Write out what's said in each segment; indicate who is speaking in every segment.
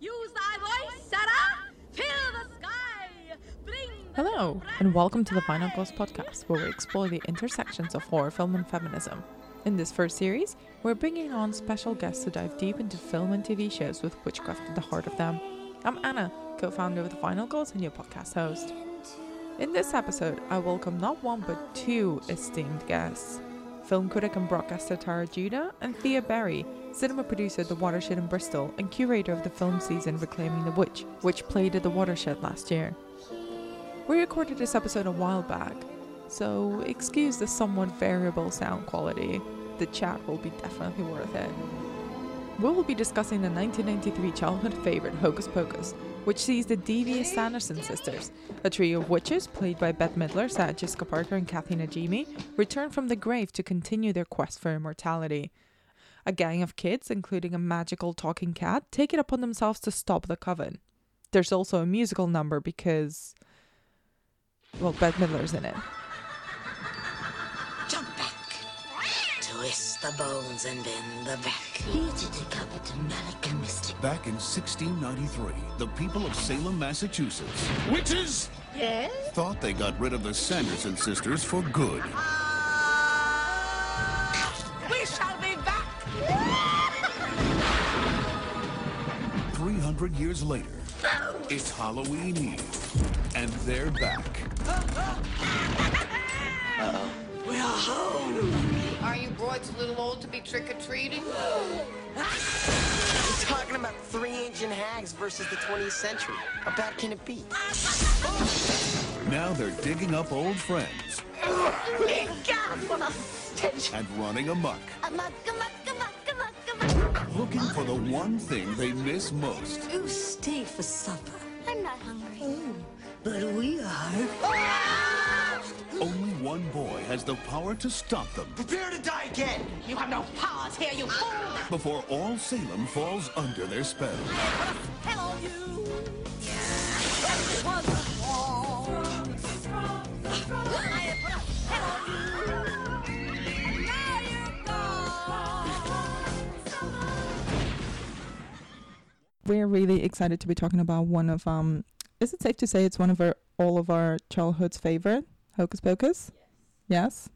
Speaker 1: Use thy voice, Sarah! Fill the sky! Bring the
Speaker 2: Hello, and welcome to the Final Girls podcast, where we explore the intersections of horror film and feminism. In this first series, we're bringing on special guests to dive deep into film and TV shows with witchcraft at the heart of them. I'm Anna, co founder of the Final Girls and your podcast host. In this episode, I welcome not one but two esteemed guests film critic and broadcaster Tara Judah, and Thea Berry, cinema producer The Watershed in Bristol and curator of the film season Reclaiming the Witch, which played at The Watershed last year. We recorded this episode a while back, so excuse the somewhat variable sound quality. The chat will be definitely worth it. We will be discussing the 1993 childhood favorite Hocus Pocus, which sees the devious Sanderson sisters, a trio of witches played by Bette Midler, Sarah Jessica Parker, and Kathy Najimy, return from the grave to continue their quest for immortality. A gang of kids, including a magical talking cat, take it upon themselves to stop the coven. There's also a musical number because, well, Bette Midler's in it.
Speaker 3: Jump back. Twist the bones and bend the back. Legit Malika Mystic.
Speaker 4: Back in 1693, the people of Salem, Massachusetts
Speaker 5: Witches!
Speaker 3: Yes?
Speaker 4: thought they got rid of the Sanderson sisters for good. 300 years later, it's Halloween Eve, and they're back.
Speaker 3: We are home.
Speaker 6: Are you broads a little old to be trick-or-treating?
Speaker 7: We're talking about three ancient hags versus the 20th century. How bad can it be?
Speaker 4: Now they're digging up old friends
Speaker 3: God, what a stench.
Speaker 4: and running amok,
Speaker 3: Come on,
Speaker 4: looking for the one thing they miss most.
Speaker 3: You stay for supper. I'm not hungry. Oh, but we are.
Speaker 4: Only one boy has the power to stop them
Speaker 7: Prepare to die again!
Speaker 1: You have no powers here, you fool!
Speaker 4: before all Salem falls under their spell.
Speaker 1: Hello, you! This
Speaker 2: We're really excited to be talking about one of um. Is it safe to say it's one of our all of our childhood's favorite, Hocus Pocus? Yes.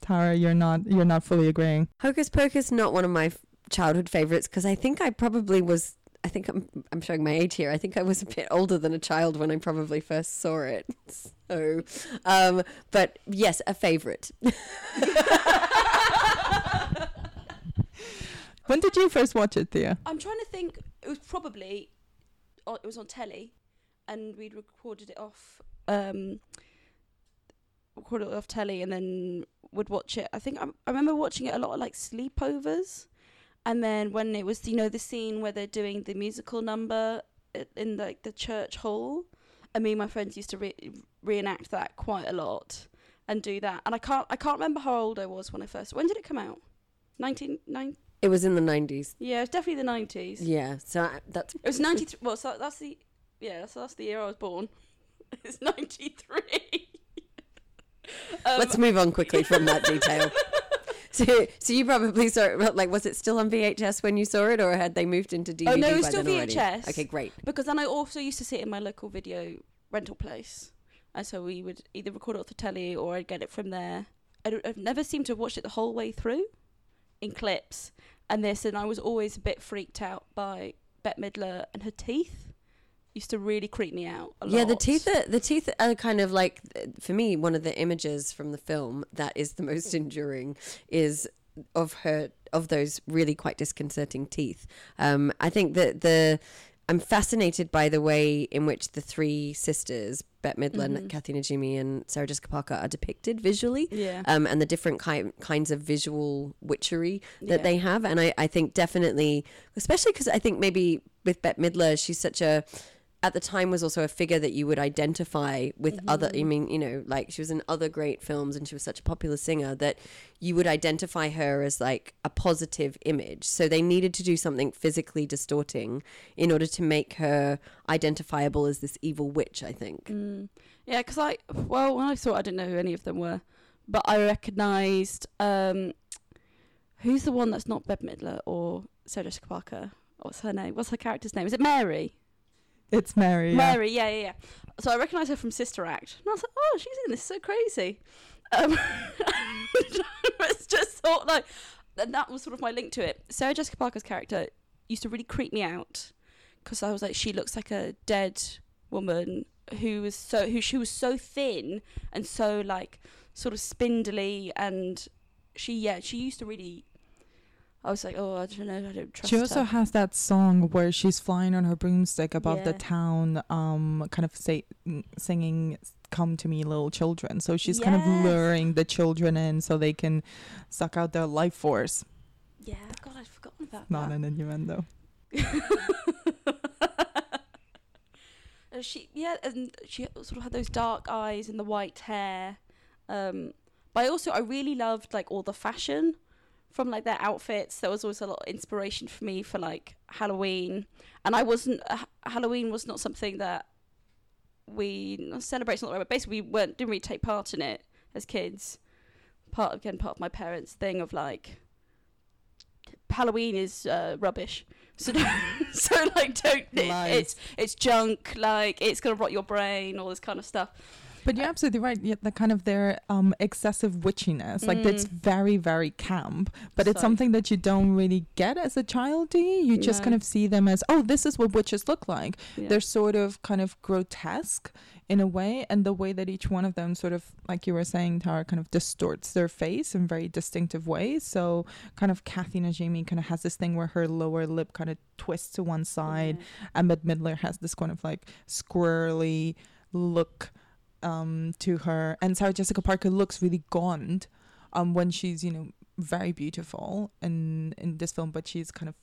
Speaker 2: Tara, you're not you're not fully agreeing.
Speaker 8: Hocus Pocus not one of my f- childhood favorites because I think I probably was. I think I'm I'm showing my age here. I think I was a bit older than a child when I probably first saw it. So, um, but yes, a favorite.
Speaker 2: When did you first watch it, Thea?
Speaker 9: I'm trying to think. It was probably it was on telly, and we'd recorded it off. Um, recorded it off telly, and then would watch it. I think I, I remember watching it a lot of like sleepovers, and then when it was you know the scene where they're doing the musical number in like the church hall, and me and my friends used to re- reenact that quite a lot and do that. And I can't I can't remember how old I was when I first. When did it come out? Nineteen nine.
Speaker 8: It was in the nineties.
Speaker 9: Yeah, it's definitely the nineties.
Speaker 8: Yeah, so I, that's
Speaker 9: It was 93. Well, so that's the yeah, so that's the year I was born. It's 93. um,
Speaker 8: Let's move on quickly from that detail. So, so you probably saw it. Like, was it still on VHS when you saw it, or had they moved into DVD?
Speaker 9: Oh, no, it was still
Speaker 8: then already?
Speaker 9: VHS.
Speaker 8: Okay, great.
Speaker 9: because then I also used to sit in my local video rental place, and so we would either record it off the telly or I'd get it from there. I don't, I've never seemed to have watched it the whole way through, in clips, and this, and I was always a bit freaked out by Bette Midler and her teeth. Used to really creep me out. A
Speaker 8: Yeah, the teeth. Are, the teeth are kind of like, for me, one of the images from the film that is the most enduring is of her of those really quite disconcerting teeth. Um, I think that the I'm fascinated by the way in which the three sisters, Bette Midler,
Speaker 9: Mm-hmm.
Speaker 8: Kathy Najimy, and Sarah Jessica Parker, are depicted visually.
Speaker 9: Yeah.
Speaker 8: Um, and the different ki- kinds of visual witchery that
Speaker 9: Yeah.
Speaker 8: they have. And I, I think definitely, especially because I think maybe with Bette Midler, she's such a at the time was also a figure that you would identify with other i mean you know like she was in other great films and she was such a popular singer that you would identify her as like a positive image so they needed to do something physically distorting in order to make her identifiable as this evil witch i think
Speaker 9: Mm. Yeah, because I well when I saw it, I didn't know who any of them were, but I recognised um, who's the one that's not Bette Midler or Sarah Jessica Parker. what's her name? What's her character's name? Is it Mary?
Speaker 2: It's Mary. yeah.
Speaker 9: Mary, yeah, yeah, yeah. So I recognise her from Sister Act, and I was like, oh, she's in this, so crazy. Um, it's just sort of like, and that was sort of my link to it. Sarah Jessica Parker's character used to really creep me out because I was like, she looks like a dead woman who was so who she was so thin and so like sort of spindly, and she yeah she used to really. I was like, oh, I don't know, I don't trust
Speaker 2: She also
Speaker 9: her.
Speaker 2: has that song where she's flying on her broomstick above the town, um, kind of say, singing "Come to me, little children." So she's kind of luring the children in so they can suck out their life force.
Speaker 9: Yeah, God, I'd forgotten about that.
Speaker 2: Not
Speaker 9: that.
Speaker 2: an innuendo.
Speaker 9: She yeah, and she sort of had those dark eyes and the white hair. Um, but I also I really loved like all the fashion from like their outfits. There was always a lot of inspiration for me for like Halloween, and I wasn't uh, Halloween was not something that we not celebrate's not right, but basically we weren't didn't really take part in it as kids. Part again, part of my parents' thing of like Halloween is uh, rubbish. So, so like, don't it, it's it's junk. Like, it's gonna rot your brain, all this kind of stuff.
Speaker 2: But you're absolutely right. Yeah, the kind of their um, excessive witchiness, like
Speaker 9: Mm.
Speaker 2: very, very camp. But it's
Speaker 9: So-
Speaker 2: something that you don't really get as a child, do you? You just
Speaker 9: No.
Speaker 2: kind of see them as, oh, this is what witches look like.
Speaker 9: Yeah.
Speaker 2: They're sort of kind of grotesque in a way, and the way that each one of them sort of, like you were saying, Tara, kind of distorts their face in very distinctive ways. So, kind of Kathy Najimy kind of has this thing where her lower lip kind of twists to one side, and Bette Midler has this kind of like squirrely look um to her. And Sarah Jessica Parker looks really gaunt um when she's you know very beautiful in in this film but she's kind of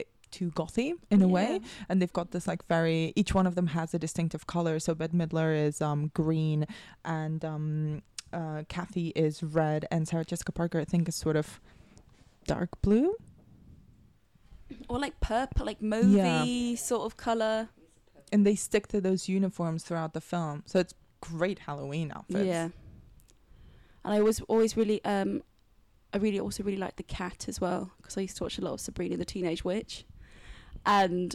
Speaker 2: eh, too gothy in a way. And they've got this like very each one of them has a distinctive color. So Bette Midler is um green and um uh Kathy is red. And Sarah Jessica Parker I think is sort of dark blue.
Speaker 9: Or like purple, like mauvey sort of color.
Speaker 2: and they stick to those uniforms throughout the film. So it's great Halloween outfits
Speaker 9: Yeah. And I was always really, um, I really also really liked the cat as well because I used to watch a lot of Sabrina the Teenage Witch, and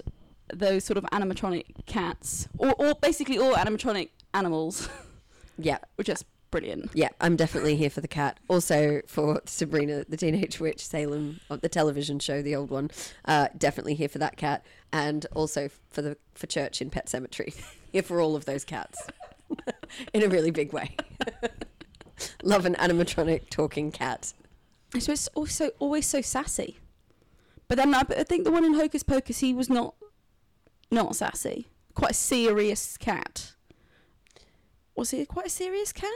Speaker 9: those sort of animatronic cats, or, or basically all animatronic animals,
Speaker 8: Yeah,
Speaker 9: were just brilliant.
Speaker 8: yeah, I'm definitely here for the cat. Also for Sabrina the Teenage Witch, Salem, uh, the television show, the old one. Uh, definitely here for that cat, and also for the for Church in Pet Sematary. here for all of those cats, in a really big way. Love an animatronic talking cat.
Speaker 9: I suppose also always so sassy, but then I, I think the one in Hocus Pocus he was not not sassy. Quite a serious cat. Was he quite a serious cat?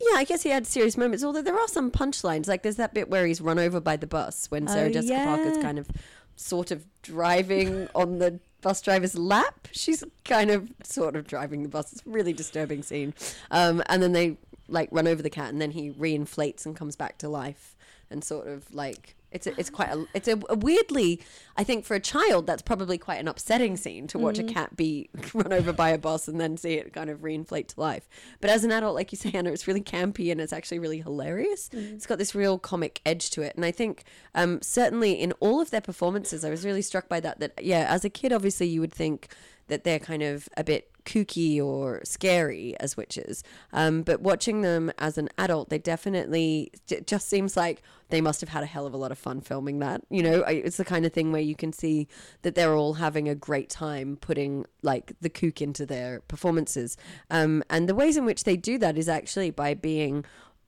Speaker 8: Yeah, I guess he had serious moments. Although there are some punchlines, like there's that bit where he's run over by the bus when oh, Sarah
Speaker 9: Oh,
Speaker 8: Jessica Parker's kind of, sort of driving on the bus driver's lap. She's kind of sort of driving the bus. It's a really disturbing scene. Um, and then they like run over the cat, and then he reinflates and comes back to life, and sort of like. It's a, it's quite a it's a, a weirdly I think for a child that's probably quite an upsetting scene to watch a cat be run over by a bus and then see it kind of reinflate to life. But as an adult, like you say, Anna, it's really campy and it's actually really hilarious. It's got this real comic edge to it, and I think um, certainly in all of their performances, I was really struck by that. That yeah, as a kid, obviously you would think that they're kind of a bit kooky or scary as witches. Um, but watching them as an adult, they definitely it just seems like they must have had a hell of a lot of fun filming that. You know, it's the kind of thing where you can see that they're all having a great time putting like the kook into their performances. Um, and the ways in which they do that is actually by being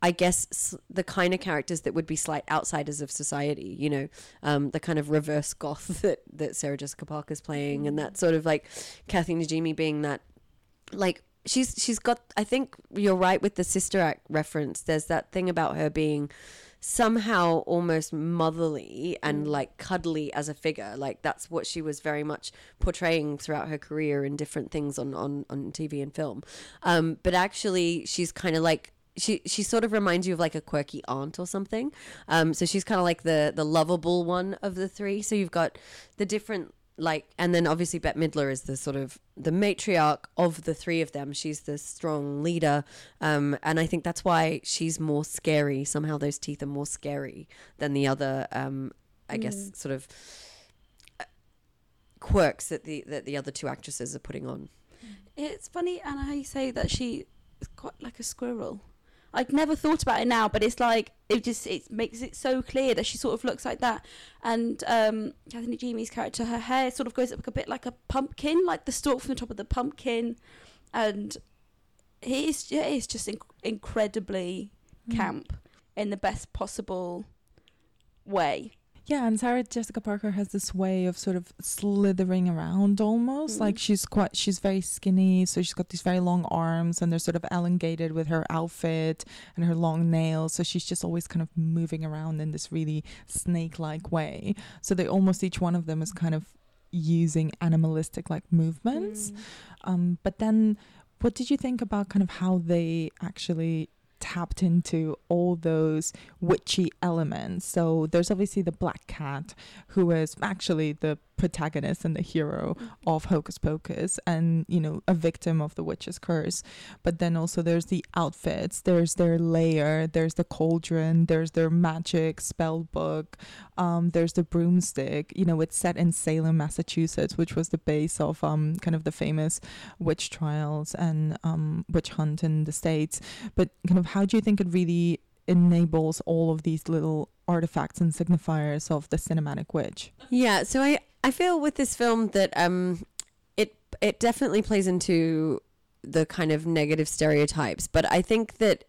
Speaker 8: I guess the kind of characters that would be slight outsiders of society, you know, um, the kind of reverse goth that, that Sarah Jessica Parker's playing, and that sort of like Kathy Najimy being that, like she's she's got. I think you're right with the Sister Act reference. There's that thing about her being somehow almost motherly and like cuddly as a figure like that's what she was very much portraying throughout her career in different things on on, on tv and film um but actually she's kind of like she she sort of reminds you of like a quirky aunt or something. Um so she's kind of like the the lovable one of the three. So you've got the different like and then obviously Bette Midler is the sort of the matriarch of the three of them. She's the strong leader. Um and I think that's why she's more scary. Somehow those teeth are more scary than the other um I guess sort of quirks that the that the other two actresses are putting on.
Speaker 9: It's funny, Anna, how you say that she is quite like a squirrel. I'd never thought about it now, but it's like it just it makes it so clear that she sort of looks like that. And um, Kathy Najimy's character, her hair sort of goes up a bit like a pumpkin, like the stalk from the top of the pumpkin, and he is yeah, he's just inc- incredibly camp in the best possible way.
Speaker 2: Yeah, and Sarah Jessica Parker has this way of sort of slithering around almost. Like she's quite she's very skinny, so she's got these very long arms and they're sort of elongated with her outfit and her long nails. So she's just always kind of moving around in this really snake like way. So they almost each one of them is kind of using animalistic like movements. Um, but then what did you think about kind of how they actually tapped into all those witchy elements? So there's obviously the black cat, who is actually the protagonist and the hero of Hocus Pocus and, you know, a victim of the witch's curse. But then also there's the outfits, there's their lair, there's the cauldron, there's their magic spell book, um, there's the broomstick. You know, it's set in Salem, Massachusetts, which was the base of um, kind of the famous witch trials and um, witch hunt in the States. But kind of how do you think it really enables all of these little artifacts and signifiers of the cinematic witch?
Speaker 8: Yeah, so I I feel with this film that um it it definitely plays into the kind of negative stereotypes, but I think that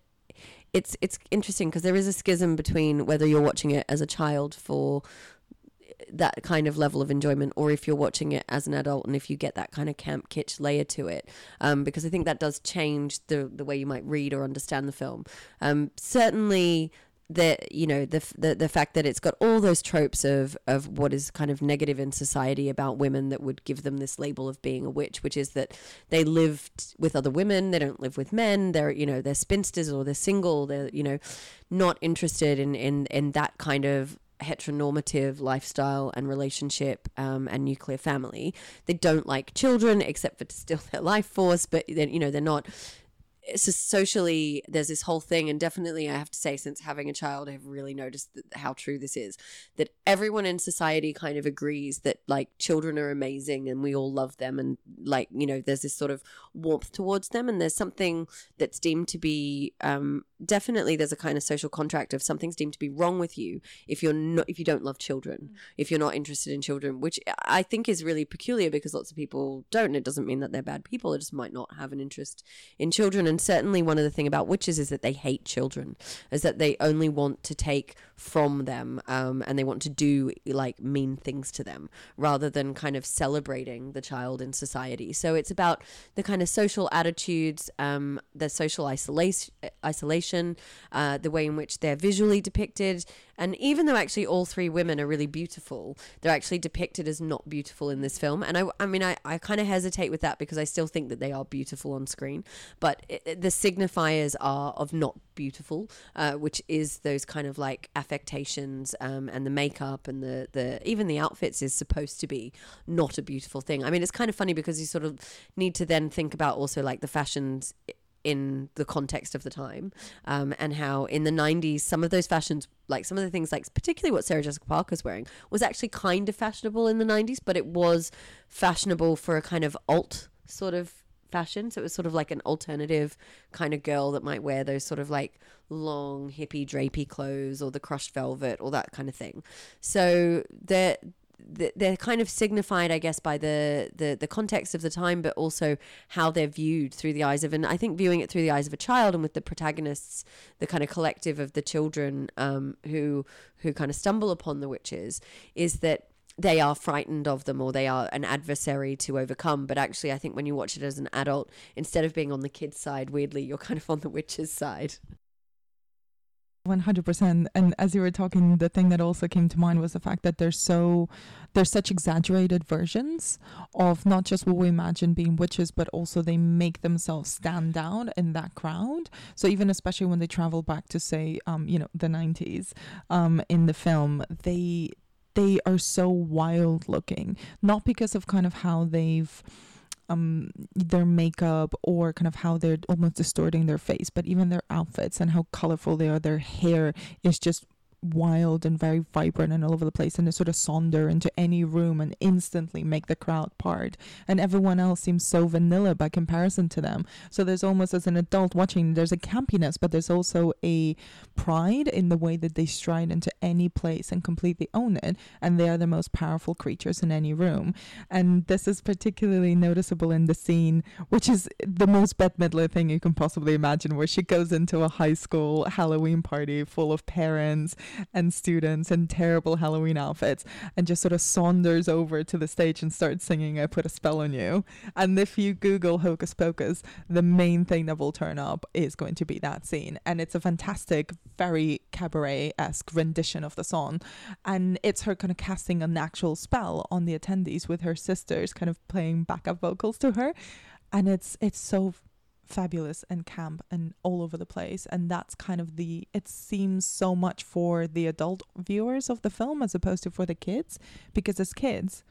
Speaker 8: it's it's interesting because there is a schism between whether you're watching it as a child for that kind of level of enjoyment or if you're watching it as an adult and if you get that kind of camp kitsch layer to it um, because i think that does change the the way you might read or understand the film. Um, certainly the you know the, the the fact that it's got all those tropes of of what is kind of negative in society about women that would give them this label of being a witch which is that they lived with other women they don't live with men they're you know they're spinsters or they're single they're you know not interested in in in that kind of heteronormative lifestyle and relationship um, and nuclear family. They don't like children except for to steal their life force but then you know they're not just socially there's this whole thing and definitely i have to say since having a child i've really noticed that, how true this is that everyone in society kind of agrees that like children are amazing and we all love them and like you know there's this sort of warmth towards them and there's something that's deemed to be um, definitely there's a kind of social contract of something's deemed to be wrong with you if you're not if you don't love children if you're not interested in children which i think is really peculiar because lots of people don't and it doesn't mean that they're bad people it just might not have an interest in children and certainly one of the thing about witches is that they hate children is that they only want to take from them um, and they want to do like mean things to them rather than kind of celebrating the child in society. So it's about the kind of social attitudes um, the social isolation isolation uh, the way in which they're visually depicted and even though actually all three women are really beautiful, they're actually depicted as not beautiful in this film. And I, I mean, I, I kind of hesitate with that because I still think that they are beautiful on screen. But it, it- the signifiers are of not beautiful, uh, which is those kind of like affectations um, and the makeup and the, the even the outfits is supposed to be not a beautiful thing. I mean, it's kind of funny because you sort of need to then think about also like the fashions in the context of the time um, and how in the 90s some of those fashions like some of the things like particularly what sarah jessica parker's wearing was actually kind of fashionable in the 90s but it was fashionable for a kind of alt sort of fashion. So it was sort of like an alternative kind of girl that might wear those sort of like long hippie drapey clothes or the crushed velvet or that kind of thing. So they're th- they're kind of signified, I guess, by the, the the context of the time, but also how they're viewed through the eyes of. And I think viewing it through the eyes of a child, and with the protagonists, the kind of collective of the children um, who who kind of stumble upon the witches, is that they are frightened of them or they are an adversary to overcome. But actually, I think when you watch it as an adult, instead of being on the kid's side, weirdly, you're kind of on the witch's side.
Speaker 2: 100% and as you were talking the thing that also came to mind was the fact that there's so there's such exaggerated versions of not just what we imagine being witches but also they make themselves stand out in that crowd. So even especially when they travel back to say um you know the 90s um in the film they they are so wild looking. Not because of kind of how they've um their makeup or kind of how they're almost distorting their face but even their outfits and how colorful they are their hair is just wild and very vibrant and all over the place and they sort of sonder into any room and instantly make the crowd part. And everyone else seems so vanilla by comparison to them. So there's almost as an adult watching there's a campiness but there's also a pride in the way that they stride into any place and completely own it and they are the most powerful creatures in any room. And this is particularly noticeable in the scene which is the most Bette Midler thing you can possibly imagine where she goes into a high school Halloween party full of parents and students in terrible Halloween outfits and just sort of saunders over to the stage and starts singing I Put a Spell on You. And if you Google Hocus Pocus, the main thing that will turn up is going to be that scene. And it's a fantastic, very cabaret esque rendition of the song. And it's her kind of casting an actual spell on the attendees with her sisters kind of playing backup vocals to her. And it's it's so fabulous and camp and all over the place and that's kind of the it seems so much for the adult viewers of the film as opposed to for the kids because as kids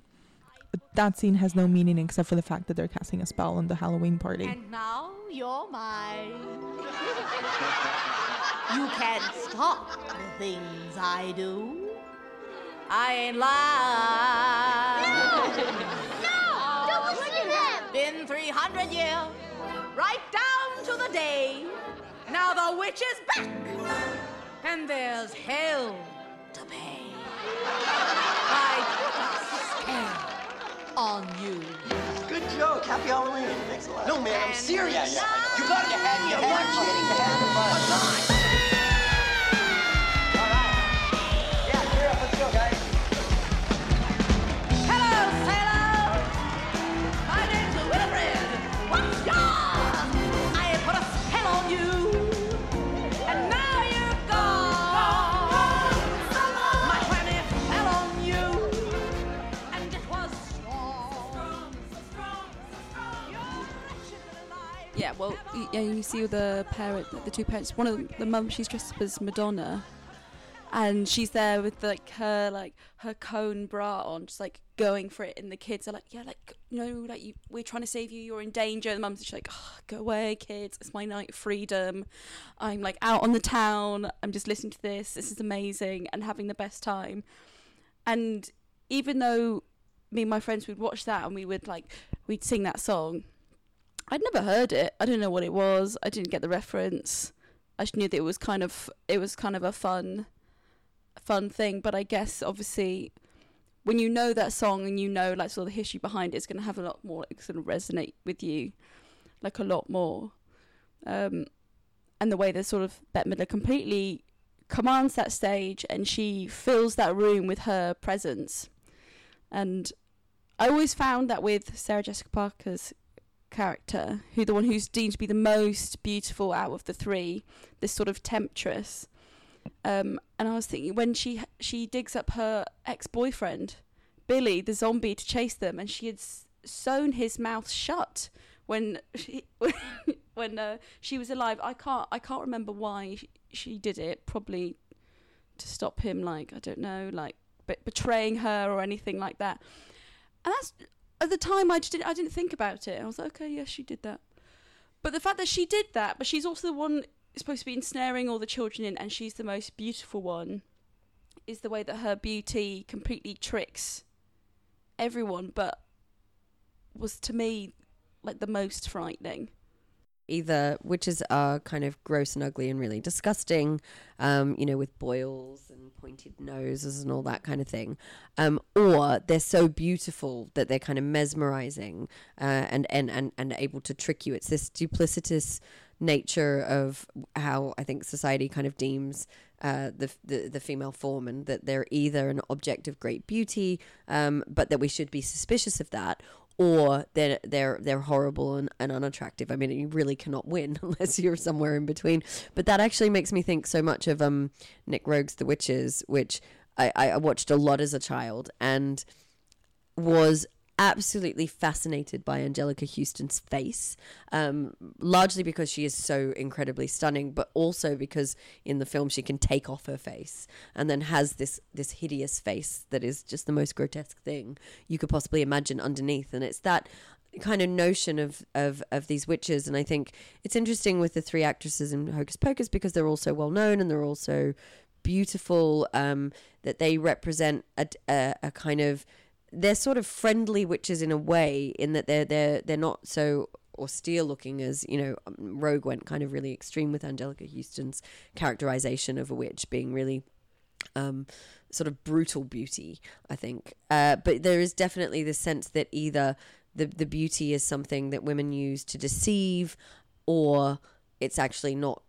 Speaker 2: that scene has no meaning except for the fact that they're casting a spell on the Halloween party.
Speaker 1: And now you're mine. you can't stop the things I do. I ain't lying. No! no!
Speaker 3: Don't listen to them!
Speaker 1: Been 300 years, right down to the day. Now the witch is back, and there's hell to pay. I put a spell on you.
Speaker 7: Good joke. Happy Halloween. Thanks a lot. No, man, I'm serious.
Speaker 1: Yeah, yeah.
Speaker 7: You gotta get happy. I'm not kidding. Have fun. Yeah,
Speaker 1: you
Speaker 9: see the parent, the two parents. One of them, the mum, she's dressed up as Madonna, and she's there with like her like her cone bra on, just like going for it. And the kids are like, yeah, like you know, like you, we're trying to save you. You're in danger. And the mum's just like, oh, go away, kids. It's my night of freedom. I'm like out on the town. I'm just listening to this. This is amazing and having the best time. And even though me and my friends would watch that and we would like we'd sing that song I'd never heard it. I don't know what it was. I didn't get the reference. I just knew that it was kind of it was kind of a fun fun thing, but I guess obviously when you know that song and you know like sort of the history behind it, it's going to have a lot more it's going to resonate with you like a lot more. Um and the way that sort of Bette Midler completely commands that stage and she fills that room with her presence. And I always found that with Sarah Jessica Parker's character, who the one who's deemed to be the most beautiful out of the three, this sort of temptress. Um, and I was thinking when she she digs up her ex boyfriend, Billy, the zombie, to chase them, and she had sewn his mouth shut when she when uh, she was alive. I can't I can't remember why she, she did it. Probably to stop him, like I don't know, like be- betraying her or anything like that. And that's at the time I just didn't I didn't think about it. I was like, okay, yes, she did that. But the fact that she did that, but she's also the one supposed to be ensnaring all the children in, and she's the most beautiful one, is the way that her beauty completely tricks everyone, but was to me like the most frightening.
Speaker 8: Either witches are kind of gross and ugly and really disgusting, um, you know, with boils and pointed noses and all that kind of thing, um, or they're so beautiful that they're kind of mesmerizing uh, and, and, and, and able to trick you. It's this duplicitous nature of how I think society kind of deems uh, the, the the female form, and that they're either an object of great beauty, um, but that we should be suspicious of that, or they're they're they're horrible and, and unattractive. I mean, you really cannot win unless you're somewhere in between. But that actually makes me think so much of um Nic Roeg's The Witches, which I, I watched a lot as a child and was absolutely fascinated by Anjelica Huston's face, um, largely because she is so incredibly stunning, but also because in the film she can take off her face and then has this this hideous face that is just the most grotesque thing you could possibly imagine underneath, and it's that kind of notion of, of of these witches. And I think it's interesting with the three actresses in Hocus Pocus because they're all so well known and they're also beautiful um, that they represent a, a, a kind of they're sort of friendly witches in a way in that they're they're they're not so austere looking as you know um, Roeg went kind of really extreme with Anjelica Huston's characterization of a witch being really um, sort of brutal beauty, I think. Uh, but there is definitely this sense that either the the beauty is something that women use to deceive, or it's actually not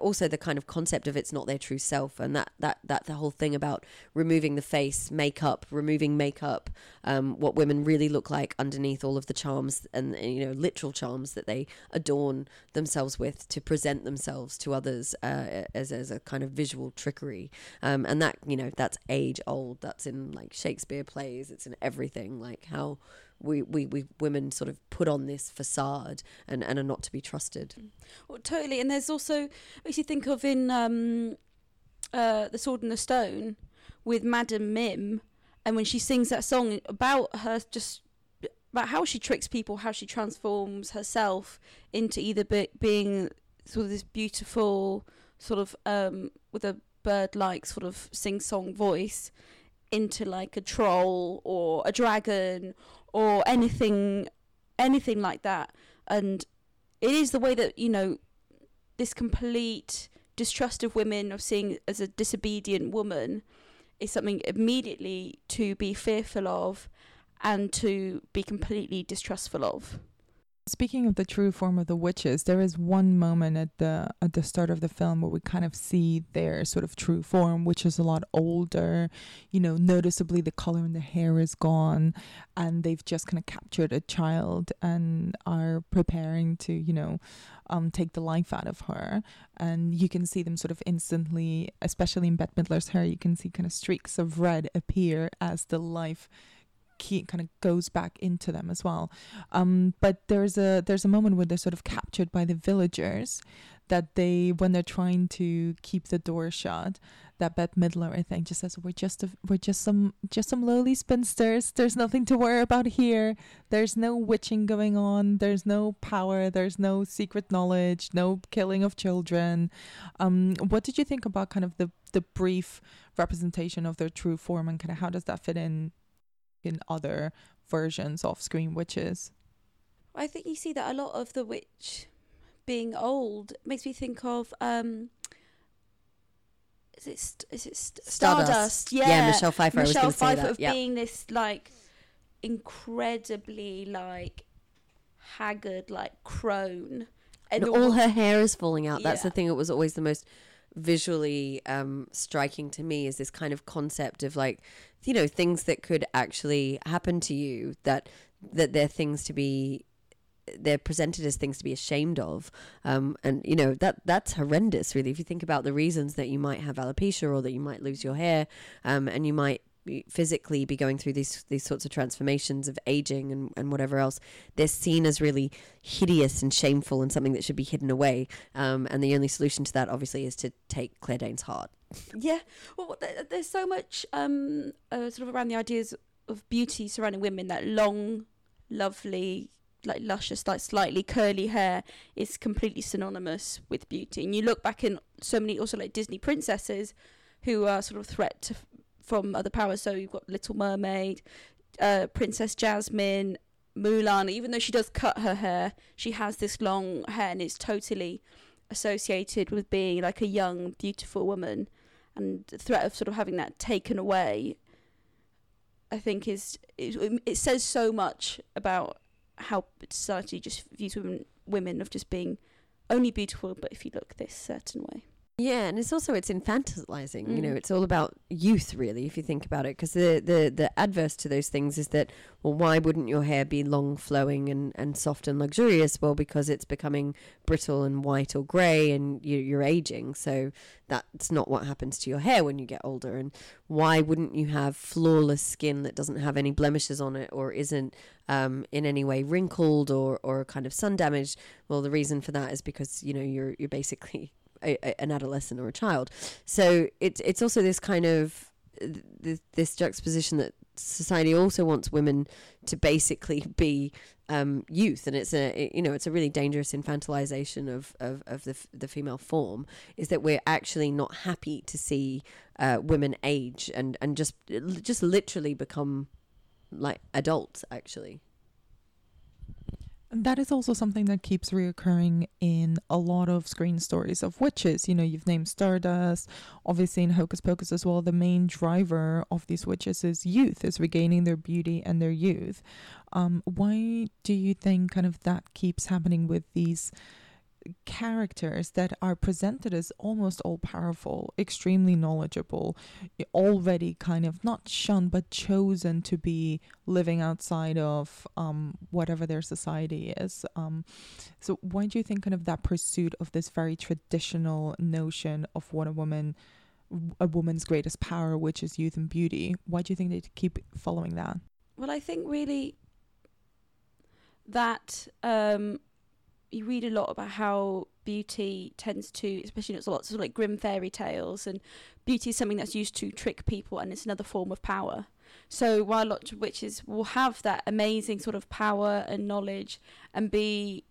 Speaker 8: also the kind of concept of it's not their true self and that that that the whole thing about removing the face makeup removing makeup um, what women really look like underneath all of the charms and you know literal charms that they adorn themselves with to present themselves to others uh, as, as a kind of visual trickery. Um, and that you know that's age old that's in like shakespeare plays it's in everything like how we, we, we women sort of put on this facade and, and are not to be trusted.
Speaker 9: Well, totally. And there's also makes you think of in um, uh, the Sword and the Stone with Madame Mim, and when she sings that song about her just about how she tricks people, how she transforms herself into either be- being sort of this beautiful sort of um, with a bird-like sort of sing-song voice into like a troll or a dragon or anything anything like that. And it is the way that you know this complete distrust of women of seeing as a disobedient woman is something immediately to be fearful of and to be completely distrustful of
Speaker 2: Speaking of the true form of the witches, there is one moment at the at the start of the film where we kind of see their sort of true form, which is a lot older. You know, noticeably the color in the hair is gone, and they've just kind of captured a child and are preparing to, you know, um, take the life out of her. And you can see them sort of instantly, especially in Bette Midler's hair, you can see kind of streaks of red appear as the life key kind of goes back into them as well. Um, but there's a there's a moment where they're sort of captured by the villagers that they when they're trying to keep the door shut that Bette Midler I think just says we're just a, we're just some just some lowly spinsters. There's nothing to worry about here. There's no witching going on. There's no power. There's no secret knowledge. No killing of children. Um what did you think about kind of the the brief representation of their true form and kind of how does that fit in in other versions of Screen Witches.
Speaker 9: I think you see that a lot of the witch being old makes me think of um is it st- is it st-
Speaker 8: Stardust.
Speaker 9: Stardust? Yeah,
Speaker 8: Yeah, Michelle Pfeiffer, I was
Speaker 9: Michelle
Speaker 8: say
Speaker 9: Pfeiffer
Speaker 8: that,
Speaker 9: of
Speaker 8: yeah.
Speaker 9: being this like incredibly like haggard like crone,
Speaker 8: And
Speaker 9: all-
Speaker 8: all her hair is falling out. That's the thing that was always the most visually um, striking to me is this kind of concept of like, you know, things that could actually happen to you that that they're things to be they're presented as things to be ashamed of. Um, and you know that that's horrendous really if you think about the reasons that you might have alopecia or that you might lose your hair um, and you might physically be going through these these sorts of transformations of aging and, and whatever else they're seen as really hideous and shameful and something that should be hidden away um, and the only solution to that obviously is to take Claire Danes' heart
Speaker 9: Yeah, well, there, there's so much um, uh, sort of around the ideas of beauty surrounding women. That long, lovely, like luscious, like slightly curly hair is completely synonymous with beauty. And you look back in so many also like Disney princesses who are sort of threat to, from other powers. So you've got Little Mermaid, uh, Princess Jasmine, Mulan. Even though she does cut her hair, she has this long hair and it's totally associated with being like a young, beautiful woman and the threat of sort of having that taken away i think is it, it says so much about how society just views women women of just being only beautiful but if you look this certain way
Speaker 8: Yeah, and it's also it's infantilizing. You know,
Speaker 9: Mm.
Speaker 8: it's all about youth, really, if you think about it. Because the, the the adverse to those things is that, well, why wouldn't your hair be long, flowing, and, and soft and luxurious? Well, because it's becoming brittle and white or grey, and you, you're aging. So that's not what happens to your hair when you get older. And why wouldn't you have flawless skin that doesn't have any blemishes on it or isn't um, in any way wrinkled or or kind of sun damaged? Well, the reason for that is because you know you're you're basically a, an adolescent or a child. So it's it's also this kind of th- this juxtaposition that society also wants women to basically be um, youth, and it's a you know it's a really dangerous infantilization of of, of the f- the female form. Is that we're actually not happy to see uh, women age and and just just literally become like adults actually.
Speaker 2: That is also something that keeps reoccurring in a lot of screen stories of witches. You know, you've named Stardust, obviously in Hocus Pocus as well. The main driver of these witches is youth, is regaining their beauty and their youth. Um, why do you think kind of that keeps happening with these characters that are presented as almost all powerful, extremely knowledgeable, already kind of not shunned but chosen to be living outside of um, whatever their society is. Um, so why do you think kind of that pursuit of this very traditional notion of what a woman a woman's greatest power, which is youth and beauty. Why do you think they keep following that?
Speaker 9: Well, I think really that um, you read a lot about how beauty tends to, especially it's lots of like Grimm fairy tales, and beauty is something that's used to trick people, and it's another form of power. So while lots of witches will have that amazing sort of power and knowledge, and be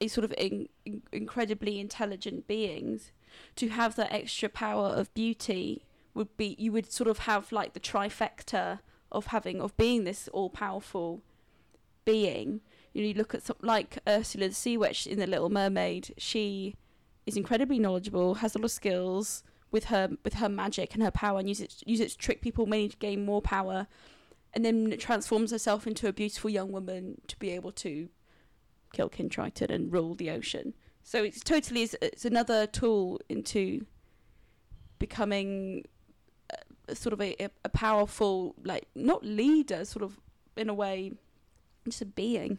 Speaker 9: a sort of in, in- incredibly intelligent beings, to have that extra power of beauty would be you would sort of have like the trifecta of having of being this all powerful being you know, you look at some, like Ursula the Sea Witch in The Little Mermaid. She is incredibly knowledgeable, has a lot of skills with her with her magic and her power, and uses it, use it to trick people, mainly to gain more power, and then transforms herself into a beautiful young woman to be able to kill King Triton and rule the ocean. So it's totally is it's another tool into becoming a, sort of a, a powerful like not leader, sort of in a way, just a being.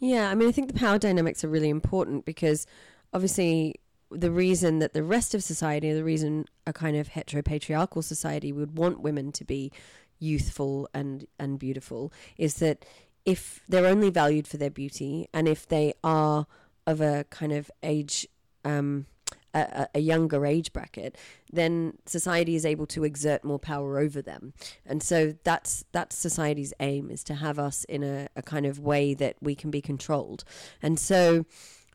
Speaker 8: Yeah, I mean, I think the power dynamics are really important because obviously the reason that the rest of society, the reason a kind of heteropatriarchal society would want women to be youthful and, and beautiful is that if they're only valued for their beauty and if they are of a kind of age um, a, a younger age bracket, then society is able to exert more power over them. And so that's that's society's aim is to have us in a, a kind of way that we can be controlled. And so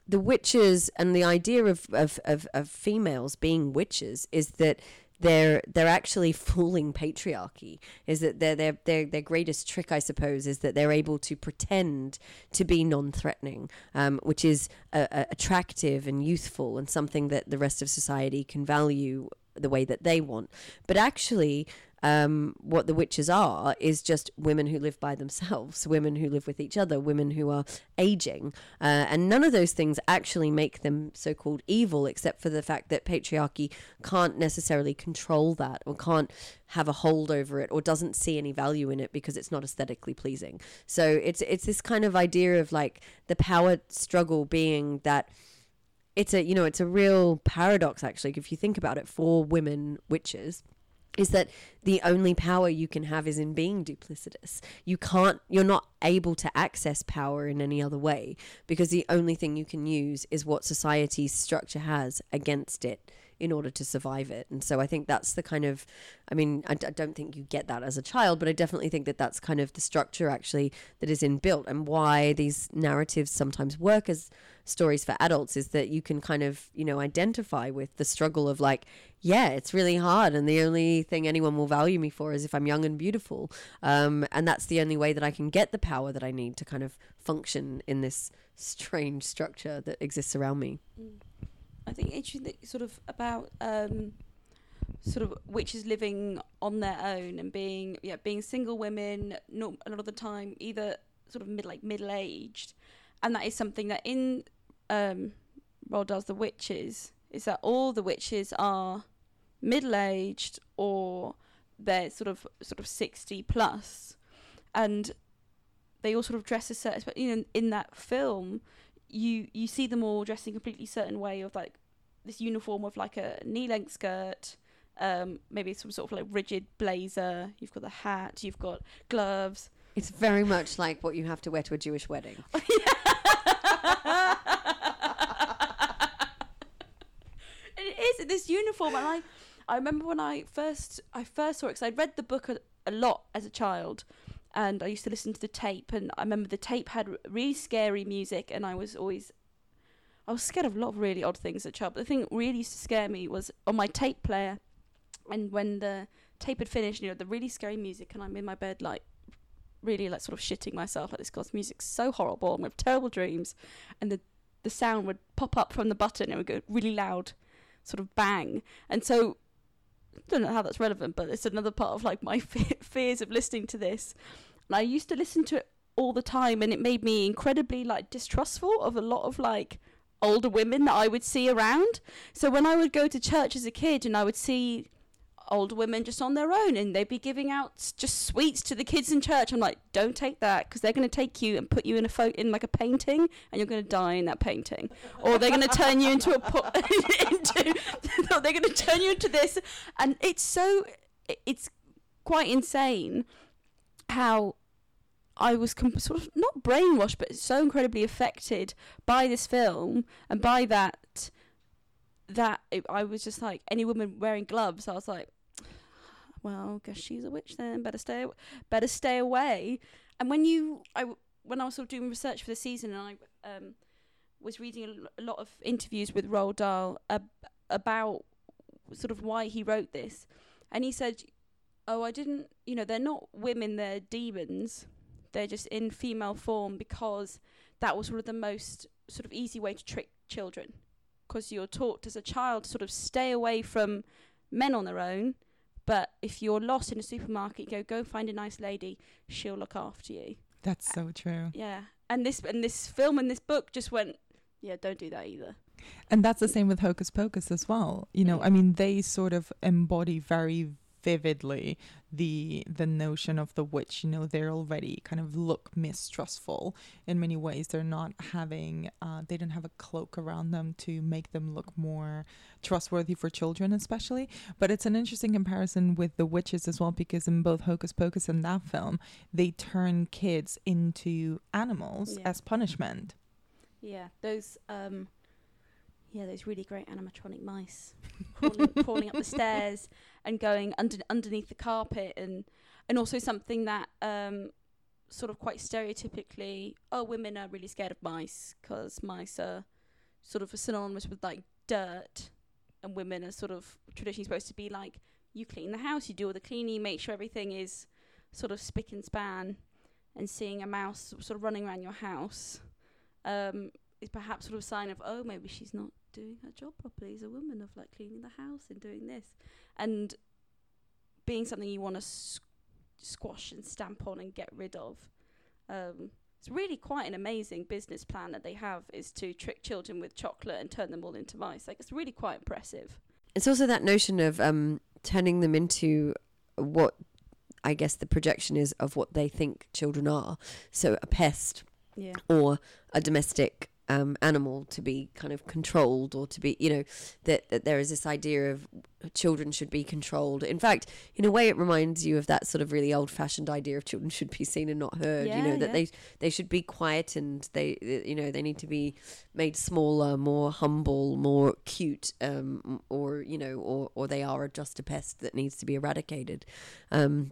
Speaker 8: the witches and the idea of, of, of, of females being witches is that they're they're actually fooling patriarchy is that their their their their greatest trick I suppose is that they're able to pretend to be non-threatening um, which is uh, uh, attractive and youthful and something that the rest of society can value the way that they want. But actually um, what the witches are is just women who live by themselves, women who live with each other, women who are aging. Uh, and none of those things actually make them so called evil, except for the fact that patriarchy can't necessarily control that or can't have a hold over it or doesn't see any value in it because it's not aesthetically pleasing. So it's it's this kind of idea of like the power struggle being that it's a you know it's a real paradox actually if you think about it for women witches is that the only power you can have is in being duplicitous. You can't, you're not able to access power in any other way because the only thing you can use is what society's structure has against it in order to survive it. And so I think that's the kind of, I mean, I, d- I don't think you get that as a child, but I definitely think that that's kind of the structure actually that is inbuilt and why these narratives sometimes work as stories for adults is that you can kind of, you know, identify with the struggle of like, yeah, it's really hard. And the only thing anyone will value me for is if I'm young and beautiful. Um, and that's the only way that I can get the power that I need to kind of function in this strange structure that exists around me.
Speaker 9: I think interesting sort of about um, sort of witches living on their own and being yeah being single women not a lot of the time either sort of mid like middle aged, and that is something that in um, Roald The Witches is that all the witches are middle aged or they're sort of sort of sixty plus, and they all sort of dress a certain. You know, in that film, you you see them all dressing a completely certain way of like this uniform of like a knee length skirt, um, maybe some sort of like rigid blazer. You've got the hat. You've got gloves.
Speaker 8: It's very much like what you have to wear to a Jewish wedding.
Speaker 9: it is this uniform, and I, I remember when I first I first saw it because I'd read the book a, a lot as a child. And I used to listen to the tape, and I remember the tape had really scary music, and I was always, I was scared of a lot of really odd things as a child. But the thing that really used to scare me was on my tape player, and when the tape had finished, you know, the really scary music, and I'm in my bed like, really like sort of shitting myself like this because music's so horrible, and with terrible dreams, and the the sound would pop up from the button, and it would go really loud, sort of bang, and so I don't know how that's relevant, but it's another part of like my fe- fears of listening to this. And I used to listen to it all the time, and it made me incredibly like distrustful of a lot of like older women that I would see around. So when I would go to church as a kid, and I would see older women just on their own, and they'd be giving out just sweets to the kids in church, I'm like, don't take that because they're going to take you and put you in a photo in like a painting, and you're going to die in that painting, or they're going to turn you into a po- into they're going to turn you into this, and it's so it's quite insane how I was sort of not brainwashed, but so incredibly affected by this film and by that that it, I was just like any woman wearing gloves. I was like, well, guess she's a witch then. Better stay, better stay away. And when you, I when I was sort of doing research for the season, and I um, was reading a lot of interviews with Roald Dahl ab- about sort of why he wrote this, and he said, "Oh, I didn't. You know, they're not women; they're demons. They're just in female form because that was sort of the most sort of easy way to trick children, because you're taught as a child to sort of stay away from men on their own." But if you're lost in a supermarket, go go find a nice lady. She'll look after you.
Speaker 2: That's so true.
Speaker 9: Yeah, and this and this film and this book just went. Yeah, don't do that either.
Speaker 2: And that's the same with Hocus Pocus as well. You know, mm. I mean, they sort of embody very vividly the the notion of the witch. You know, they're already kind of look mistrustful in many ways. They're not having, uh, they don't have a cloak around them to make them look more trustworthy for children, especially. But it's an interesting comparison with the witches as well, because in both Hocus Pocus and that film, they turn kids into animals
Speaker 9: Yeah.
Speaker 2: as punishment.
Speaker 9: Yeah, those um, yeah, those really great animatronic mice crawling, crawling up the stairs and going under underneath the carpet, and and also something that um, sort of quite stereotypically, oh, women are really scared of mice because mice are sort of synonymous with like dirt, and women are sort of traditionally supposed to be like you clean the house, you do all the cleaning, make sure everything is sort of spick and span, and seeing a mouse sort of running around your house um, is perhaps sort of a sign of oh maybe she's not doing her job properly as a woman of like cleaning the house and doing this and being something you want to s- squash and stamp on and get rid of. Um, it's really quite an amazing business plan that they have is to trick children with chocolate and turn them all into mice. Like it's really quite impressive.
Speaker 8: It's also that notion of um, turning them into what I guess the projection is of what they think children are. So a pest
Speaker 9: yeah.
Speaker 8: or a domestic um, animal to be kind of controlled or to be, you know, that, that there is this idea of children should be controlled. In fact, in a way, it reminds you of that sort of really old fashioned idea of children should be seen and not heard, you know, that
Speaker 9: yeah.
Speaker 8: they, they should be quiet and they, you know, they need to be made smaller, more humble, more cute, um, or, you know, or, or they are just a pest that needs to be eradicated. Um,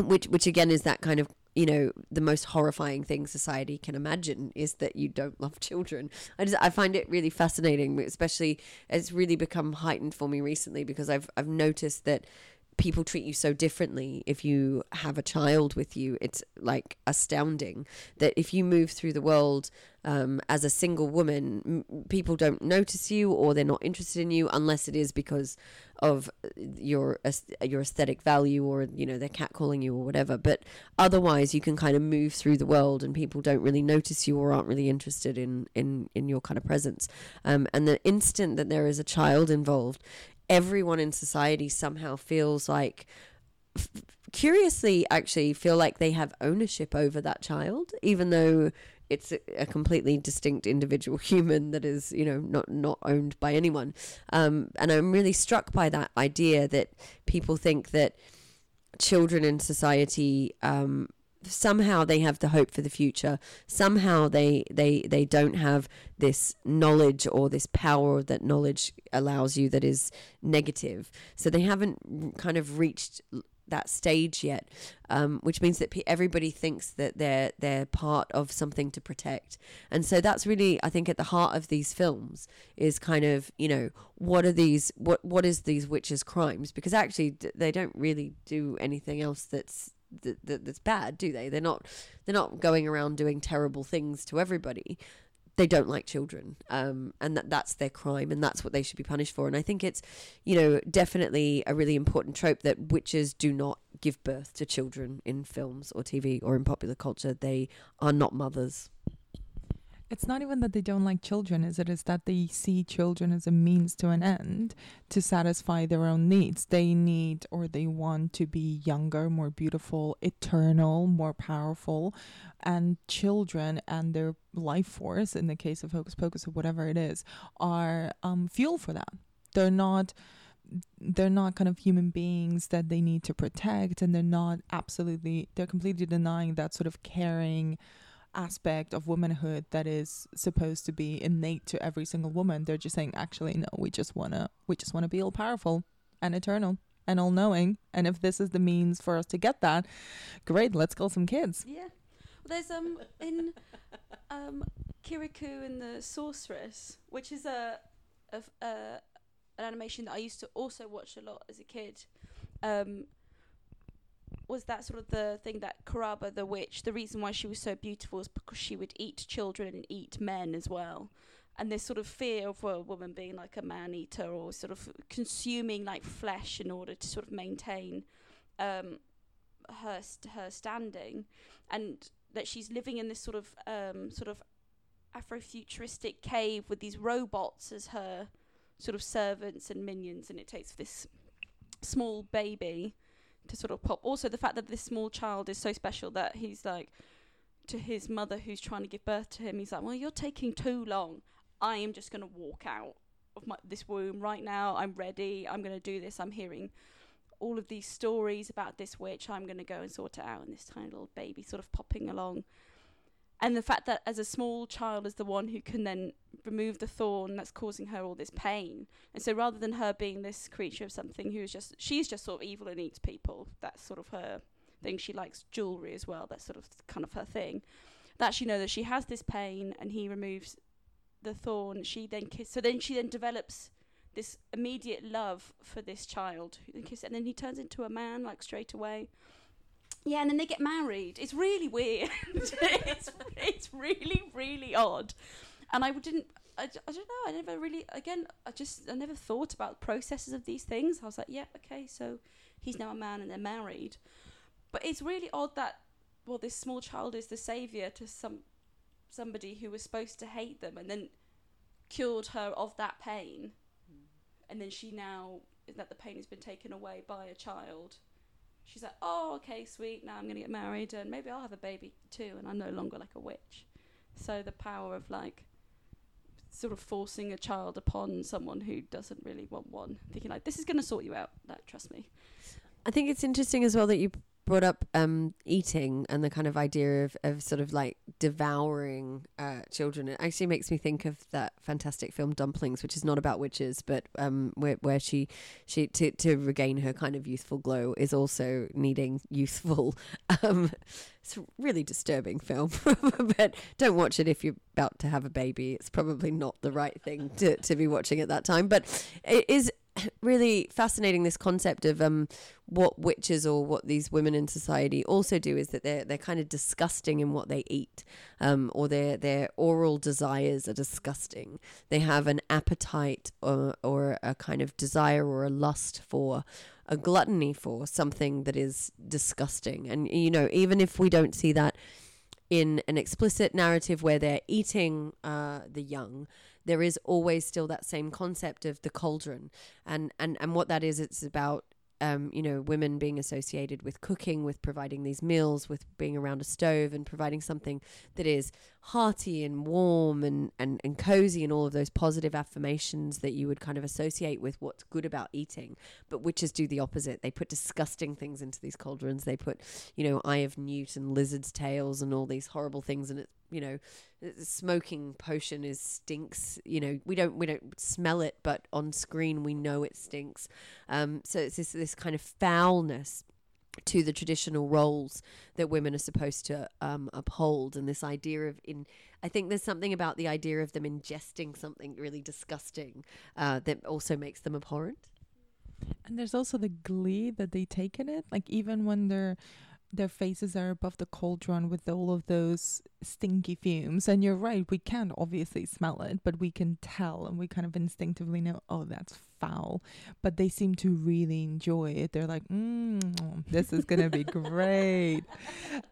Speaker 8: which which again is that kind of you know the most horrifying thing society can imagine is that you don't love children. I just i find it really fascinating especially it's really become heightened for me recently because i've i've noticed that people treat you so differently if you have a child with you it's like astounding that if you move through the world um, as a single woman m- people don't notice you or they're not interested in you unless it is because of uh, your your aesthetic value or you know they're catcalling you or whatever. But otherwise you can kind of move through the world and people don't really notice you or aren't really interested in in in your kind of presence. Um, and the instant that there is a child involved everyone in society somehow feels like curiously actually feel like they have ownership over that child even though it's a, a completely distinct individual human that is you know not not owned by anyone. Um, and i'm really struck by that idea that people think that children in society um, somehow they have the hope for the future. Somehow they they they don't have this knowledge or this power that knowledge allows you that is negative. So they haven't kind of reached that stage yet, um, which means that everybody thinks that they're they're part of something to protect, and so that's really I think at the heart of these films is kind of you know what are these what what is these witches' crimes? Because actually they don't really do anything else that's that, that, that's bad, do they? They're not they're not going around doing terrible things to everybody. They don't like children um, and that that's their crime and that's what they should be punished for. And i think it's you know definitely a really important trope that witches do not give birth to children in films or tv or in popular culture. They are not mothers
Speaker 2: It's not even that they don't like children, is it? Is that they see children as a means to an end to satisfy their own needs. They need or they want to be younger, more beautiful, eternal, more powerful. And children and their life force, in the case of Hocus Pocus or whatever it is, are um, fuel for that. They're not they're not kind of human beings that they need to protect and they're not absolutely they're completely denying that sort of caring aspect of womanhood that is supposed to be innate to every single woman. They're just saying, actually, no, we just wanna we just wanna be all powerful and eternal and all knowing. And if this is the means for us to get that, great, let's kill some kids.
Speaker 9: Yeah. Well, there's um in um Kirikou and the Sorceress, which is a of uh, an animation that I used to also watch a lot as a kid. Um, was that sort of the thing that Karaba the witch? The reason why she was so beautiful is because she would eat children and eat men as well. And this sort of fear of a woman being like a man eater or sort of consuming like flesh in order to sort of maintain um, her her standing, and that she's living in this sort of um, sort of Afrofuturistic cave with these robots as her sort of servants and minions, and it takes this small baby to sort of pop. Also, the fact that this small child is so special that he's like to his mother who's trying to give birth to him. He's like, "Well, you're taking too long. I am just going to walk out of my, this womb right now. I'm ready. I'm going to do this. I'm hearing." All of these stories about this witch, I'm going to go and sort it out. And this tiny little baby sort of popping along and the fact that as a small child is the one who can then remove the thorn that's causing her all this pain. And so rather than her being this creature of something who's just she's just sort of evil and eats people that's sort of her thing. She likes jewelry as well that's sort of kind of her thing. That she know that she has this pain and he removes the thorn she then kiss so then she then develops this immediate love for this child. And then he turns into a man like straight away yeah, and then they get married. It's really weird. it's, it's really, really odd. And I didn't, I, I don't know, I never really, again, I just, I never thought about the processes of these things. I was like, yeah, okay, so he's now a man and they're married. But it's really odd that, well, this small child is the savior to some somebody who was supposed to hate them and then cured her of that pain. Hmm. And then she now, that the pain has been taken away by a child she's like, oh, okay, sweet. Now I'm going to get married and maybe I'll have a baby too. And I'm no longer like a witch. So the power of like sort of forcing a child upon someone who doesn't really want one, thinking like, this is going to sort you out. Like, trust me.
Speaker 8: I think it's interesting as well that you brought up um, eating and the kind of idea of, of sort of like devouring uh, children. It actually makes me think of that fantastic film Dumplings, which is not about witches, but um, where, where she she to, to regain her kind of youthful glow is also needing youthful. Um, it's a really disturbing film, but don't watch it if you're about to have a baby. It's probably not the right thing to, to be watching at that time. But it is really fascinating this concept of um what witches or what these women in society also do is that they're they're kind of disgusting in what they eat um or their their oral desires are disgusting they have an appetite or or a kind of desire or a lust for a gluttony for something that is disgusting and you know even if we don't see that in an explicit narrative where they're eating uh, the young, there is always still that same concept of the cauldron, and and and what that is, it's about. Um, you know, women being associated with cooking, with providing these meals, with being around a stove and providing something that is hearty and warm and, and, and cozy and all of those positive affirmations that you would kind of associate with what's good about eating. But witches do the opposite. They put disgusting things into these cauldrons. They put, you know, eye of newt and lizard's tails and all these horrible things. And it's, you know, smoking potion is stinks. You know, we don't we don't smell it, but on screen we know it stinks. Um, so it's this this kind of foulness to the traditional roles that women are supposed to um, uphold and this idea of in i think there's something about the idea of them ingesting something really disgusting uh, that also makes them abhorrent
Speaker 2: And there's also the glee that they take in it. Like even when their their faces are above the cauldron with all of those stinky fumes. And you're right, we can't obviously smell it, but we can tell and we kind of instinctively know, oh, that's foul. But they seem to really enjoy it. They're like, mm, this is gonna be great.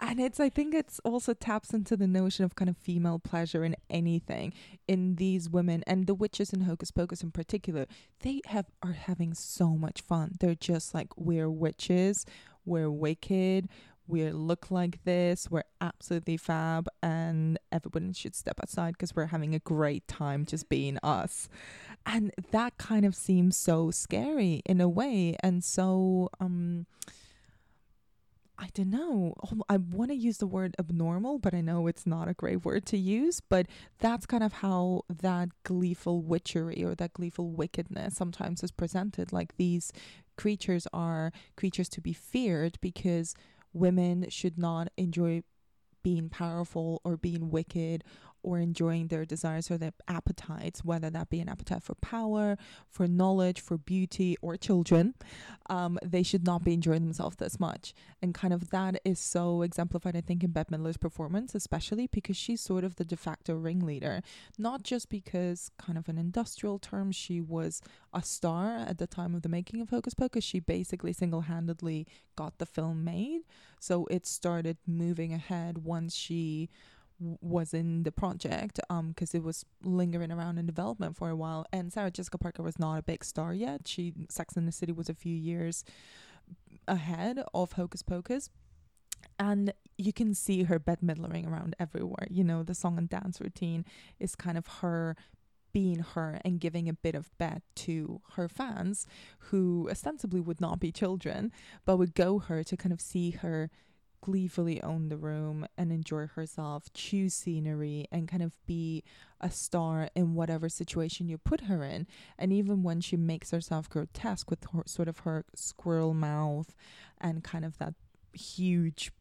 Speaker 2: And it's I think it's also taps into the notion of kind of female pleasure in anything in these women and the witches in Hocus Pocus in particular they have are having so much fun. They're just like we're witches, we're wicked, we look like this, we're absolutely fab, and everyone should step aside because we're having a great time just being us. And that kind of seems so scary in a way, and so um. I don't know. Oh, I want to use the word abnormal, but I know it's not a great word to use. But that's kind of how that gleeful witchery or that gleeful wickedness sometimes is presented. Like these creatures are creatures to be feared because women should not enjoy being powerful or being wicked or enjoying their desires or their appetites, whether that be an appetite for power, for knowledge, for beauty, or children, um, they should not be enjoying themselves this much. And kind of that is so exemplified, I think, in Bette Midler's performance, especially because she's sort of the de facto ringleader, not just because, kind of an industrial term, she was a star at the time of the making of Hocus Pocus. She basically single handedly got the film made. So it started moving ahead once she was in the project um because it was lingering around in development for a while. And Sarah Jessica Parker was not a big star yet. She Sex and the City was a few years ahead of Hocus Pocus. And you can see her Bette Midlering around everywhere. You know the song and dance routine is kind of her being her and giving a bit of Bette to her fans who ostensibly would not be children but would go her to kind of see her gleefully own the room and enjoy herself, chews scenery, and kind of be a star in whatever situation you put her in. And even when she makes herself grotesque with her, sort of her squirrel mouth and kind of that huge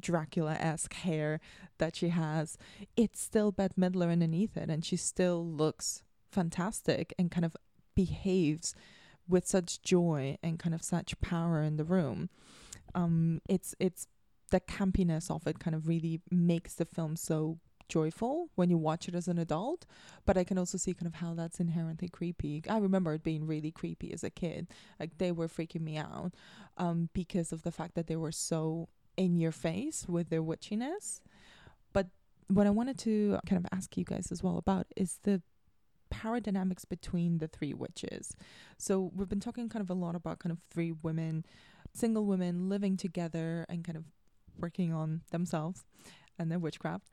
Speaker 2: Dracula esque hair that she has, it's still Bette Midler underneath it, and she still looks fantastic and kind of behaves with such joy and kind of such power in the room. Um, it's it's the campiness of it kind of really makes the film so joyful when you watch it as an adult. But i can also see kind of how that's inherently creepy. I remember it being really creepy as a kid. Like they were freaking me out um because of the fact that they were so in your face with their witchiness. But what i wanted to kind of ask you guys as well about is the power dynamics between the three witches. So we've been talking kind of a lot about kind of three women single women living together and kind of working on themselves and their witchcraft.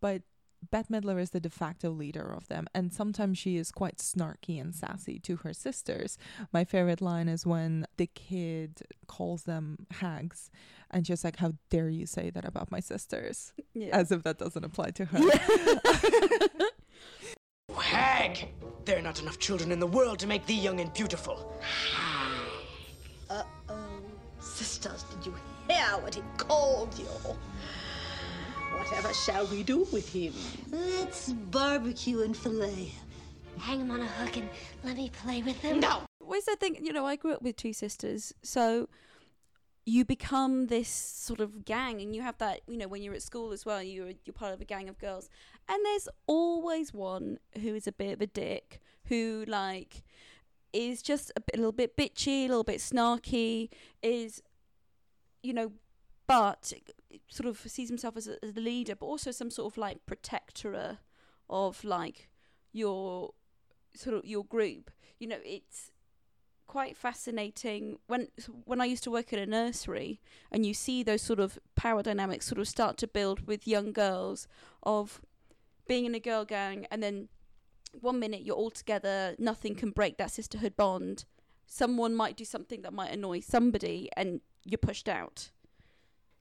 Speaker 2: But Bette Midler is the de facto leader of them, and sometimes she is quite snarky and sassy to her sisters. My favorite line is when the kid calls them hags, and she's like, How dare you say that about my sisters?
Speaker 9: Yeah.
Speaker 2: As if that doesn't apply to her.
Speaker 7: Hag! There are not enough children in the world to make thee young and beautiful.
Speaker 3: Uh-oh. Sisters, did you hear what he called you?
Speaker 6: Whatever shall we do with him?
Speaker 3: Let's barbecue and fillet. Hang him on a hook and let me play with him.
Speaker 6: No!
Speaker 9: Where's the thing? You know, I grew up with two sisters, so you become this sort of gang, and you have that. You know, when you're at school as well, you're you're part of a gang of girls, and there's always one who is a bit of a dick, who like is just a, bit, a little bit bitchy, a little bit snarky, is you know, but sort of sees himself as a, as leader, but also some sort of like protector of like your sort of your group. You know, it's quite fascinating when when I used to work in a nursery and you see those sort of power dynamics sort of start to build with young girls of being in a girl gang and then one minute you're all together nothing can break that sisterhood bond someone might do something that might annoy somebody and you're pushed out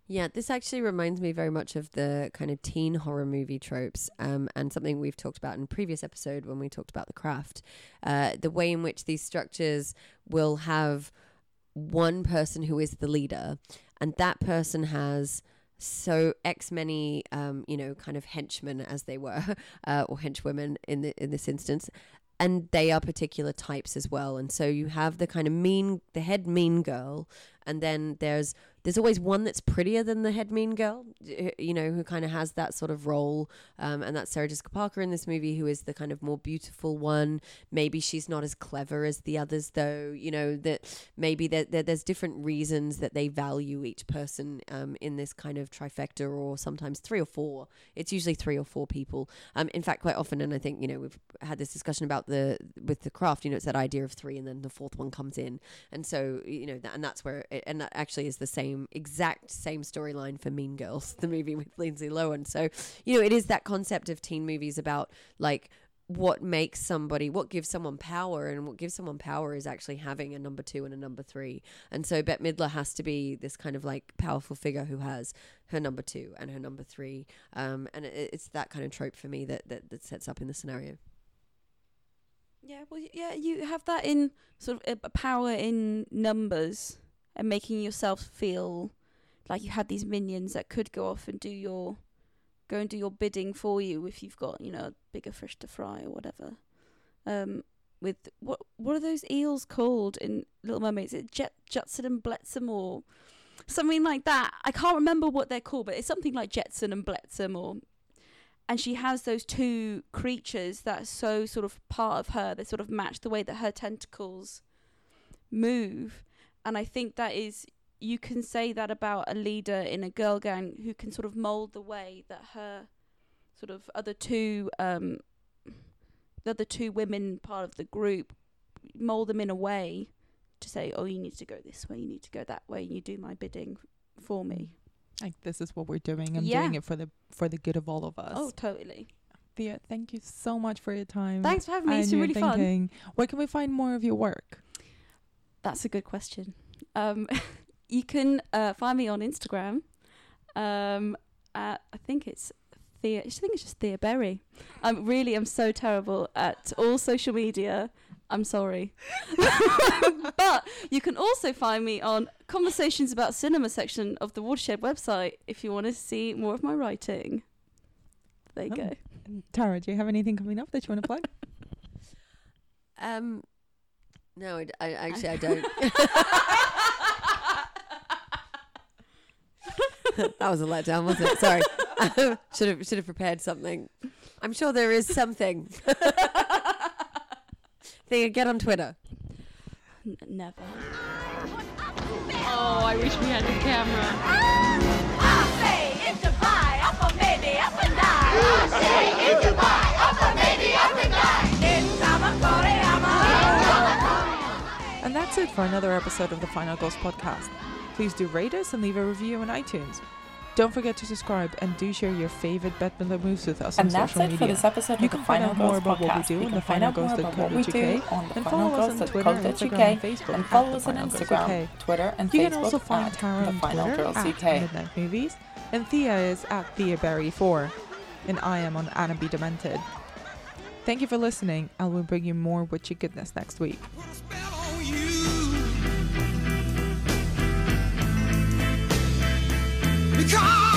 Speaker 8: Yeah, this actually reminds me very much of the kind of teen horror movie tropes, um, and something we've talked about in previous episode when we talked about the craft. Uh, the way in which these structures will have one person who is the leader, and that person has so x many um you know kind of henchmen as they were uh, or henchwomen in the in this instance and they are particular types as well and so you have the kind of mean the head mean girl and then there's there's always one that's prettier than the head mean girl you know who kind of has that sort of role um, and that's sarah jessica parker in this movie who is the kind of more beautiful one. Maybe she's not as clever as the others though you know that maybe there, there, there's different reasons that they value each person um, in this kind of trifecta or sometimes three or four. It's usually three or four people. Um, in fact quite often and i think you know we've had this discussion about the with the craft you know it's that idea of three and then the fourth one comes in. And so you know that, and that's where it, and that actually is the same exact same storyline for mean girls the movie with lindsay lohan. So you know it is that concept of teen movies about like what makes somebody what gives someone power and what gives someone power is actually having a number two and a number three. And so bette midler has to be this kind of like powerful figure who has her number two and her number three. Um and it, it's that kind of trope for me that, that that sets up in the scenario.
Speaker 9: Yeah, well, yeah, you have that in sort of a- a power in numbers and making yourself feel like you had these minions that could go off and do your go and do your bidding for you if you've got you know bigger fish to fry or whatever. Um, with what what are those eels called in Little Mermaid? Is it Jet Jutson and Bletsam or something like that? I can't remember what they're called, but it's something like Jetson and Bletsam or and she has those two creatures that are so sort of part of her they sort of match the way that her tentacles move and i think that is you can say that about a leader in a girl gang who can sort of mold the way that her sort of other two um the other two women part of the group mold them in a way to say oh you need to go this way you need to go that way and you do my bidding for me
Speaker 2: Like this is what we're doing. I'm
Speaker 9: Yeah.
Speaker 2: doing it for the for the good of all of us.
Speaker 9: oh totally
Speaker 2: Thea, thank you so much for your time.
Speaker 9: thanks for having me it's been really fun
Speaker 2: thinking. Where can we find more of your work?
Speaker 9: That's a good question. Um, you can uh, find me on Instagram. Um, at, I think it's Thea. I think it's just Thea Berry. I'm really, I'm so terrible at all social media. I'm sorry, but you can also find me on conversations about cinema section of the Watershed website if you want to see more of my writing. There you
Speaker 2: Oh.
Speaker 9: go.
Speaker 2: Tara, do you have anything coming up that you want to plug?
Speaker 8: um no I, d- I- actually i don't. That was a letdown wasn't it? Sorry. Should have should have prepared something. I'm sure there is something. Thea, get on twitter.
Speaker 9: N- never.
Speaker 5: Oh, I wish we had the camera.
Speaker 2: And that's it for another episode of the Final Girls podcast. Please do rate us and leave a review on iTunes. Don't forget to subscribe and do share your favorite Bette Midler moves with us
Speaker 10: And
Speaker 2: on
Speaker 10: that's
Speaker 2: social
Speaker 10: it
Speaker 2: media.
Speaker 10: for this episode
Speaker 2: You
Speaker 10: of the
Speaker 2: can find
Speaker 10: Final
Speaker 2: out more
Speaker 10: Girls
Speaker 2: about what we
Speaker 10: podcast.
Speaker 2: do
Speaker 10: You
Speaker 2: on
Speaker 10: can find out more about what we do on the
Speaker 2: and
Speaker 10: Final
Speaker 2: follow us on Twitter,
Speaker 10: co.uk
Speaker 2: Instagram, and Facebook
Speaker 10: and follow
Speaker 2: the
Speaker 10: us on
Speaker 2: Final Girls
Speaker 10: Instagram,
Speaker 2: UK.
Speaker 10: Twitter, and
Speaker 2: You
Speaker 10: Facebook You
Speaker 2: can also find
Speaker 10: at
Speaker 2: Tara on
Speaker 10: Final
Speaker 2: Twitter
Speaker 10: Girls
Speaker 2: at
Speaker 10: UK.
Speaker 2: Midnight Movies, and Thea is at TheaBerry4, and I am on Anna Be Demented. Thank you for listening. I will bring you more witchy goodness next week.
Speaker 11: Because